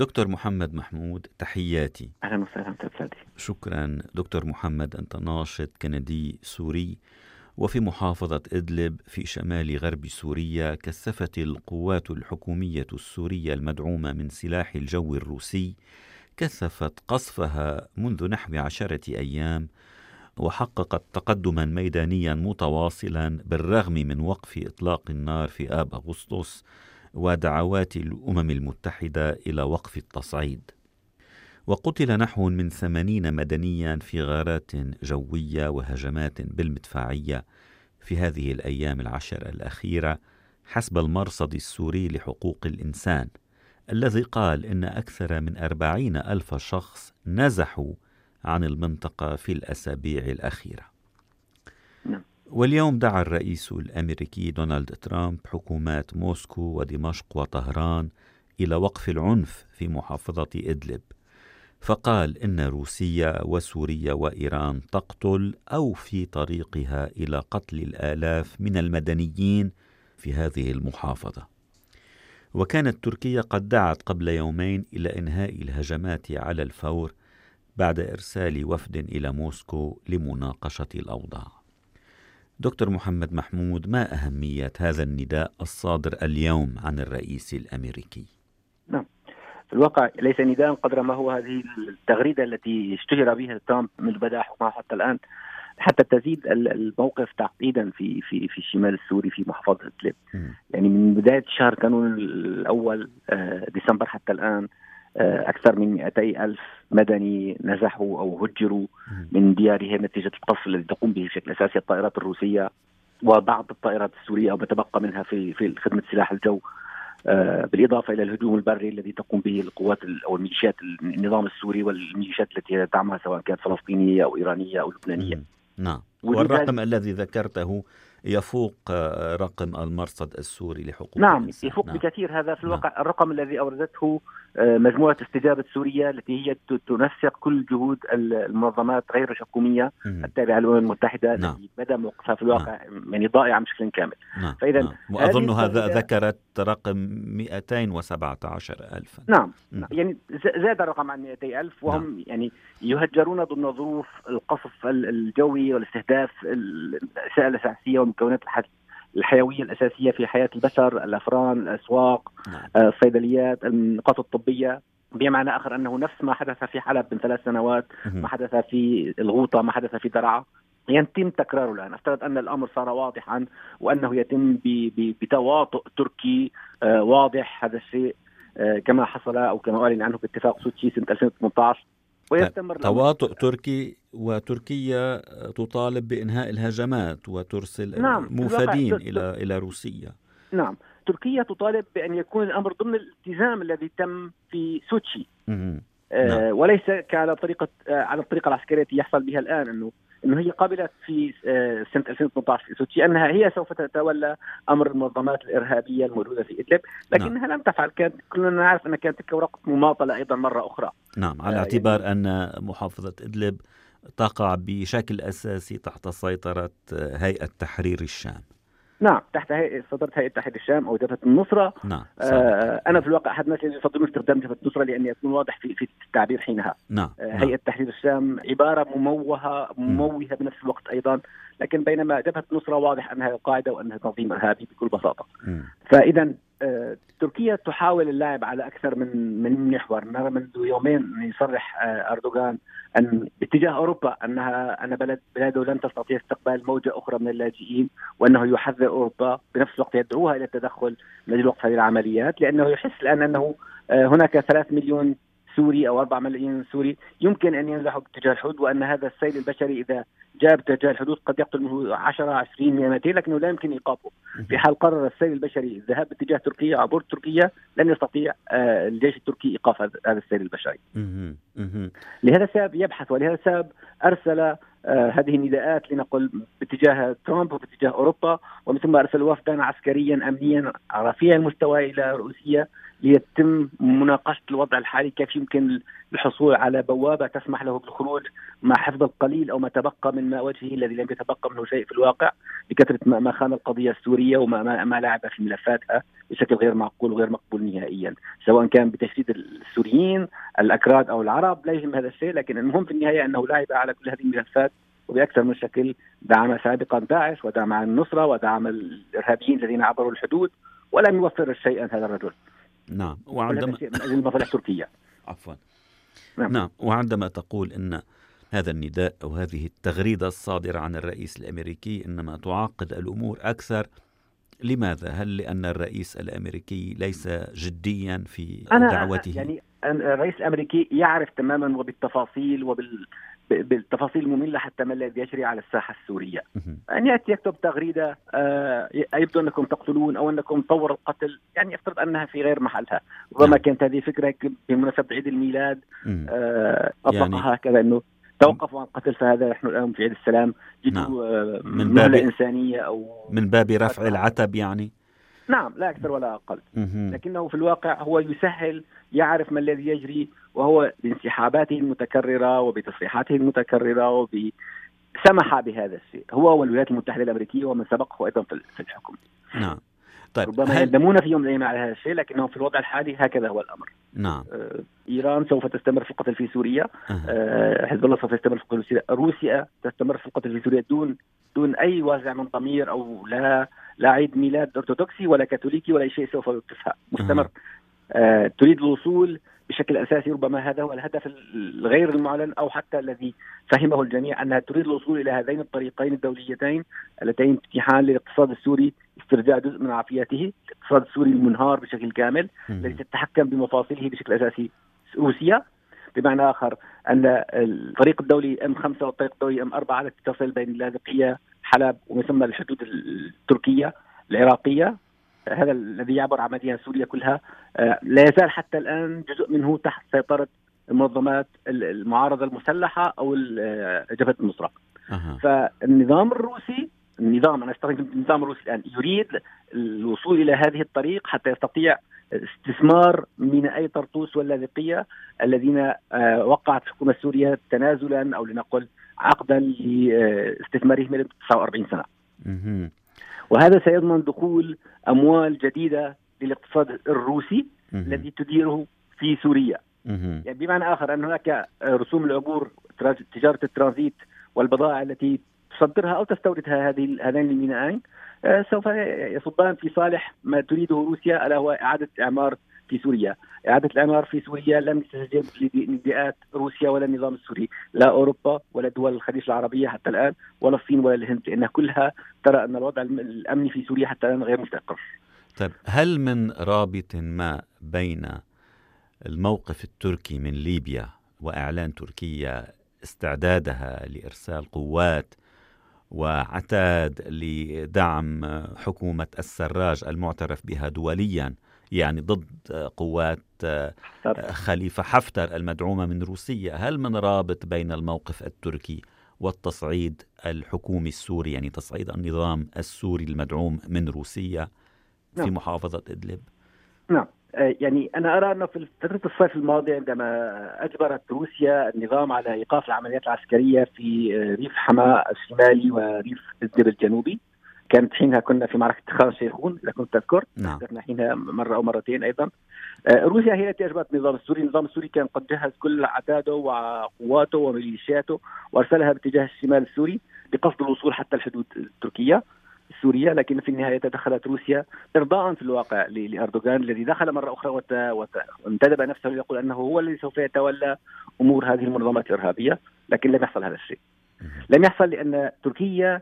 دكتور محمد محمود تحياتي. أهلا وسهلا فادي شكرا دكتور محمد أنت ناشط كندي سوري وفي محافظة إدلب في شمال غرب سوريا كثفت القوات الحكومية السورية المدعومة من سلاح الجو الروسي كثفت قصفها منذ نحو عشرة أيام وحققت تقدما ميدانيا متواصلا بالرغم من وقف إطلاق النار في آب أغسطس. ودعوات الأمم المتحدة إلى وقف التصعيد وقتل نحو من ثمانين مدنيا في غارات جوية وهجمات بالمدفعية في هذه الأيام العشر الأخيرة حسب المرصد السوري لحقوق الإنسان الذي قال إن أكثر من أربعين ألف شخص نزحوا عن المنطقة في الأسابيع الأخيرة نعم. واليوم دعا الرئيس الأمريكي دونالد ترامب حكومات موسكو ودمشق وطهران إلى وقف العنف في محافظة إدلب فقال إن روسيا وسوريا وإيران تقتل أو في طريقها إلى قتل الآلاف من المدنيين في هذه المحافظة وكانت تركيا قد دعت قبل يومين إلى إنهاء الهجمات على الفور بعد إرسال وفد إلى موسكو لمناقشة الأوضاع. دكتور محمد محمود ما أهمية هذا النداء الصادر اليوم عن الرئيس الأمريكي؟ نعم. في الواقع ليس نداء قدر ما هو هذه التغريدة التي اشتهر بها ترامب من بدأ حكمه حتى الآن حتى تزيد الموقف تعقيدا في في في الشمال السوري في محافظة ادلب يعني من بداية شهر كانون الأول آه، ديسمبر حتى الآن أكثر من 200 ألف مدني نزحوا أو هجروا من ديارهم نتيجة القصف الذي تقوم به بشكل أساسي الطائرات الروسية وبعض الطائرات السورية أو ما تبقى منها في في خدمة سلاح الجو. آه، بالإضافة إلى الهجوم البري الذي تقوم به القوات أو الميليشيات النظام السوري والميليشيات التي تدعمها سواء كانت فلسطينية أو إيرانية أو لبنانية. نعم. والرقم الذي ذكرته يفوق آه، رقم المرصد السوري لحقوق نعم الإنسان. يفوق نعم. بكثير هذا في الواقع نعم. الرقم الذي اوردته آه، مجموعة استجابة سوريا التي هي تنسق كل جهود المنظمات غير الحكوميه التابعة للأمم المتحدة نعم. التي بدا موقفها في الواقع نعم. يعني ضائعه بشكل كامل نعم. فاذا نعم. وأظن هذا ذكرت رقم 217 الفا نعم. نعم يعني زاد الرقم عن 200 ألف وهم نعم. يعني يهجرون ضمن ظروف القصف الجوي والاستهداف الاشياء الاساسيه والمكونات الحيوية الأساسية في حياة البشر، الأفران، الأسواق، نعم. آه، الصيدليات، النقاط الطبية، بمعنى آخر أنه نفس ما حدث في حلب من ثلاث سنوات، ما حدث في الغوطة، ما حدث في درعا، يتم تكراره الآن، افترض أن الأمر صار واضحا وأنه يتم بتواطؤ تركي آه، واضح. هذا الشيء آه، كما حصل أو كما أعلن عنه باتفاق سوتشي سنة 2018 ويستمر تواطؤ تركي وتركيا تطالب بإنهاء الهجمات وترسل نعم. موفدين إلى إلى روسيا نعم تركيا تطالب بأن يكون الأمر ضمن الالتزام الذي تم في سوتشي آه نعم. وليس على طريقة آه على الطريقة العسكرية التي يحصل بها الآن إنه إنه هي قبلت في آه، سنة 2018 في سوتشي أنها هي سوف تتولى أمر المنظمات الإرهابية الموجوده في إدلب، لكنها نعم. لم تفعل كانت كلنا نعرف انها كانت تلك ورقه مماطلة أيضا مرة أخرى. نعم على آه، اعتبار يعني أن محافظة إدلب تقع بشكل أساسي تحت سيطرة هيئة تحرير الشام. نعم تحت هيئة صدرت هيئة تحرير الشام أو جبهة النصرة. نعم آه أنا في الواقع أحد الناس اللي يفضلون استخدام جبهة النصرة لأني أكون واضح في, في التعبير حينها. نعم. آه هيئة نعم. تحرير الشام عبارة مموهة مموهة بنفس الوقت أيضا لكن بينما جبهة النصرة واضح أنها القاعدة وأنها تنظيم إرهابي بكل بساطة. فإذا آه تركيا تحاول اللعب على أكثر من من محور. نرى منذ يومين يصرح آه أردوغان أن باتجاه أوروبا انها أن بلد بلاده لن تستطيع استقبال موجة أخرى من اللاجئين وأنه يحذر أوروبا بنفس الوقت يدعوها إلى التدخل من أجل وقف هذه العمليات لأنه يحس الآن أنه آه، هناك ثلاث مليون سوري أو 4 ملايين سوري. يمكن أن ينزحوا باتجاه الحدود وأن هذا السيل البشري إذا جاء باتجاه الحدود قد يقتل منه 10 20 200 لكنه لا يمكن إيقافه. في حال قرر السيل البشري الذهاب باتجاه تركيا عبور تركيا لن يستطيع آه، الجيش التركي إيقاف هذا السيل البشري. لهذا السبب يبحث ولهذا السبب أرسل هذه النداءات لنقل باتجاه ترامب وباتجاه أوروبا ومن ثم أرسل وفدا عسكريا امنيا رفيع المستوى إلى روسيا ليتم مناقشة الوضع الحالي كيف يمكن الحصول على بوابة تسمح له بالخروج مع حفظ القليل أو ما تبقى من ما وجهه الذي لم يتبقى منه شيء في الواقع بكثرة ما خان القضية السورية وما ما, لعب في ملفاتها بشكل غير معقول وغير مقبول نهائيا سواء كان بتشديد السوريين الأكراد أو العرب لا يهم هذا الشيء لكن المهم في النهاية أنه لعب على كل هذه الملفات وبأكثر من شكل دعم سابقا داعش ودعم النصرة ودعم الإرهابيين الذين عبروا الحدود ولم يوفر شيئا هذا الرجل. نعم وعندما المصالح التركية. عفوا. نعم. نعم وعندما تقول إن هذا النداء أو هذه التغريدة الصادرة عن الرئيس الأمريكي إنما تعقد الأمور أكثر لماذا؟ هل لأن الرئيس الأمريكي ليس جديا في أنا دعوته؟ يعني الرئيس الأمريكي يعرف تماما وبالتفاصيل وبال بالتفاصيل المملة حتى ما الذي يجري على الساحة السورية. أن يأتي يكتب تغريدة آه يبدو أنكم تقتلون أو أنكم طور القتل يعني يفترض أنها في غير محلها. ربما نعم. كانت هذه فكرة بمناسبة عيد الميلاد آه أطلقها يعني هكذا أنه توقفوا عن القتل فهذا نحن الآن في عيد السلام. جدوا نعم. آه، من باب إنسانية أو من باب رفع العتب يعني؟ نعم لا أكثر ولا أقل. لكنه في الواقع هو يسهل يعرف ما الذي يجري وهو بانسحاباته المتكررة وبتصريحاته المتكررة وب سمح بهذا الشيء. هو والولايات المتحدة الأمريكية ومن سبقه أيضا في الحكم. نعم. طيب ربما هل... يندمون في يوم من الأيام على هذا الشيء لكنه في الوضع الحالي هكذا هو الأمر. نعم. آه إيران سوف تستمر في القتل في سوريا. آه حزب الله سوف يستمر في القتل في سوريا. روسيا تستمر في القتل في سوريا دون دون أي وازع من ضمير أو لا لا عيد ميلاد أرثوذكسي ولا كاثوليكي ولا أي شيء سوف يوقفها مستمر. آه تريد الوصول بشكل أساسي ربما هذا هو الهدف الغير المعلن أو حتى الذي فهمه الجميع أنها تريد الوصول إلى هذين الطريقين الدوليتين اللتين تتيحان للاقتصاد السوري استرجاع جزء من عافيته، الاقتصاد السوري المنهار بشكل كامل الذي تتحكم بمفاصله بشكل أساسي روسيا. بمعنى آخر أن الطريق الدولي ام 5 والطريق الدولي ام 4 التي تصل بين اللاذقية حلب وما يسمى الحدود التركية العراقية هذا الذي يعبر عن مدينة سوريا كلها آه، لا يزال حتى الآن جزء منه تحت سيطرة المنظمات المعارضة المسلحة أو آه، جبهة النصرة. أه. فالنظام الروسي النظام أنا أستخدم النظام الروسي الآن يريد الوصول إلى هذه الطريق حتى يستطيع استثمار مينائي طرطوس واللاذقيه الذين آه، وقعت الحكومة السوريه تنازلا أو لنقل عقدا لاستثمارهم لمده 49 سنة. وهذا سيضمن دخول أموال جديدة للاقتصاد الروسي الذي تديره في سوريا. يعني بمعنى آخر أن هناك رسوم العبور تجارة الترانزيت والبضائع التي تصدرها أو تستوردها هذه هذين المينائين آه، سوف يصبان في صالح ما تريده روسيا ألا هو إعادة إعمار في سوريا. إعادة الإعمار في سوريا لم تستجب لنداءات روسيا ولا النظام السوري. لا أوروبا ولا دول الخليج العربية حتى الآن ولا الصين ولا الهند. لأنها كلها ترى أن الوضع الأمني في سوريا حتى الآن غير مستقر. طيب هل من رابط ما بين الموقف التركي من ليبيا وإعلان تركيا استعدادها لإرسال قوات وعتاد لدعم حكومة السراج المعترف بها دوليا يعني ضد قوات خليفة حفتر المدعومة من روسيا هل من رابط بين الموقف التركي والتصعيد الحكومي السوري يعني تصعيد النظام السوري المدعوم من روسيا في نعم. محافظة إدلب؟ نعم. آه، يعني أنا أرى أنه في فترة الصيف الماضي عندما أجبرت روسيا النظام على إيقاف العمليات العسكرية في آه، ريف حماة الشمالي وريف إدلب الجنوبي كانت حينها كنا في معركة خان شيخون إذا كنت تذكر. نعم. حينها مرة أو مرتين أيضا. آه، روسيا هي التي اجبرت النظام السوري، النظام السوري كان قد جهز كل عتاده وقواته وميليشياته وأرسلها باتجاه الشمال السوري بقصد الوصول حتى الحدود التركية السورية. لكن في النهاية تدخلت روسيا ارضاء في الواقع لأردوغان الذي دخل مرة أخرى وانتدب نفسه ليقول أنه هو الذي سوف يتولى أمور هذه المنظمات الإرهابية لكن لم يحصل هذا الشيء. لم يحصل لأن تركيا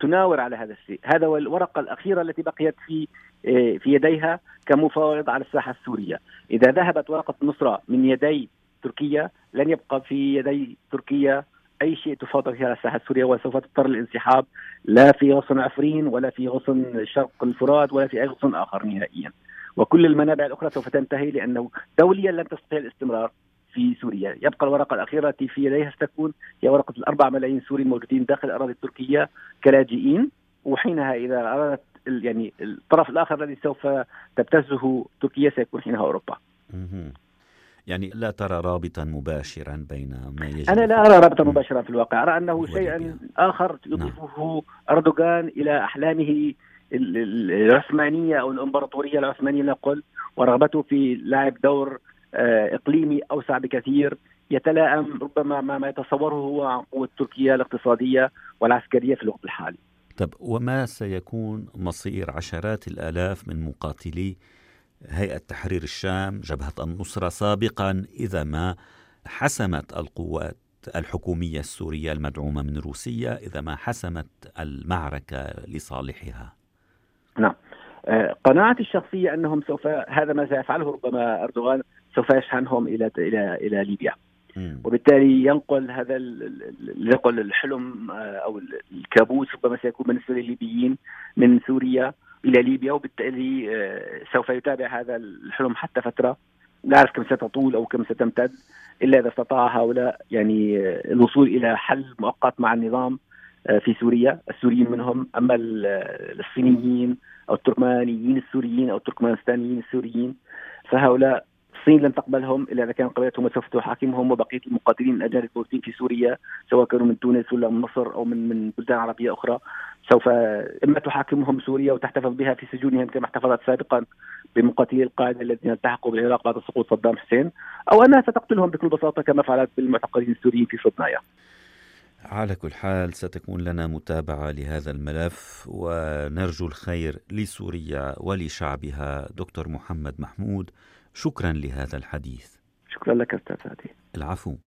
تناور على هذا الشيء. هذا هو الورقة الأخيرة التي بقيت في آه، في يديها كمفاوض على الساحة السورية. إذا ذهبت ورقة النصرة من يدي تركيا لن يبقى في يدي تركيا أي شيء تفاوض فيه على الساحة السورية وسوف تضطر للانسحاب لا في غصن عفرين ولا في غصن شرق الفرات ولا في أي غصن آخر نهائيا. وكل المنابع الأخرى سوف تنتهي لأنه دوليا لن تستطيع الاستمرار. في سوريا. يبقى الورقة الأخيرة التي في يديها ستكون هي ورقة الأربع ملايين سوري الموجودين داخل الأراضي التركية كلاجئين وحينها إذا أرادت يعني الطرف الآخر الذي سوف تبتزه تركيا سيكون حينها أوروبا. يعني لا ترى رابطا مباشرا بين ما يجري أنا لا أرى رابطا مباشرا في الواقع. أرى أنه شيئا آخر يضيفه نعم. أردوغان إلى أحلامه العثمانية أو الإمبراطورية العثمانية نقول ورغبته في لعب دور إقليمي اوسع بكثير يتلائم ربما مع ما يتصوره هو عن قوة تركيا الاقتصادية والعسكرية في الوقت الحالي. طب وما سيكون مصير عشرات الآلاف من مقاتلي هيئة تحرير الشام، جبهة النصرة سابقا إذا ما حسمت القوات الحكومية السورية المدعومة من روسيا إذا ما حسمت المعركة لصالحها. آه، قناعتي الشخصية أنهم سوف هذا ما سيفعله ربما أردوغان سوف يشحنهم إلى إلى إلى ليبيا. وبالتالي ينقل هذا ينقل الحلم آه، أو الكابوس ربما سيكون بالنسبة للليبيين من سوريا إلى ليبيا وبالتالي آه، سوف يتابع هذا الحلم حتى فترة لا أعرف كم ستطول أو كم ستمتد إلا إذا استطاع هؤلاء يعني الوصول إلى حل مؤقت مع النظام في سوريا السوريين منهم أما الصينيين أو التركمانيين السوريين أو التركمانستانيين السوريين فهؤلاء الصين لن تقبلهم إلا إذا كان قبلتهم سوف تحاكمهم وبقية المقاتلين الاجانب الموجودين في سوريا سواء كانوا من تونس ولا من مصر أو من من بلدان عربية أخرى سوف إما تحاكمهم سوريا وتحتفظ بها في سجونهم كما احتفظت سابقا بمقاتلي القاعده الذين التحقوا بالعراق بعد سقوط صدام حسين أو أنها ستقتلهم بكل بساطة كما فعلت بالمعتقلين السوريين في صدنايا. على كل حال ستكون لنا متابعة لهذا الملف ونرجو الخير لسوريا ولشعبها. دكتور محمد محمود شكرا لهذا الحديث. شكرا لك أستاذ العفو.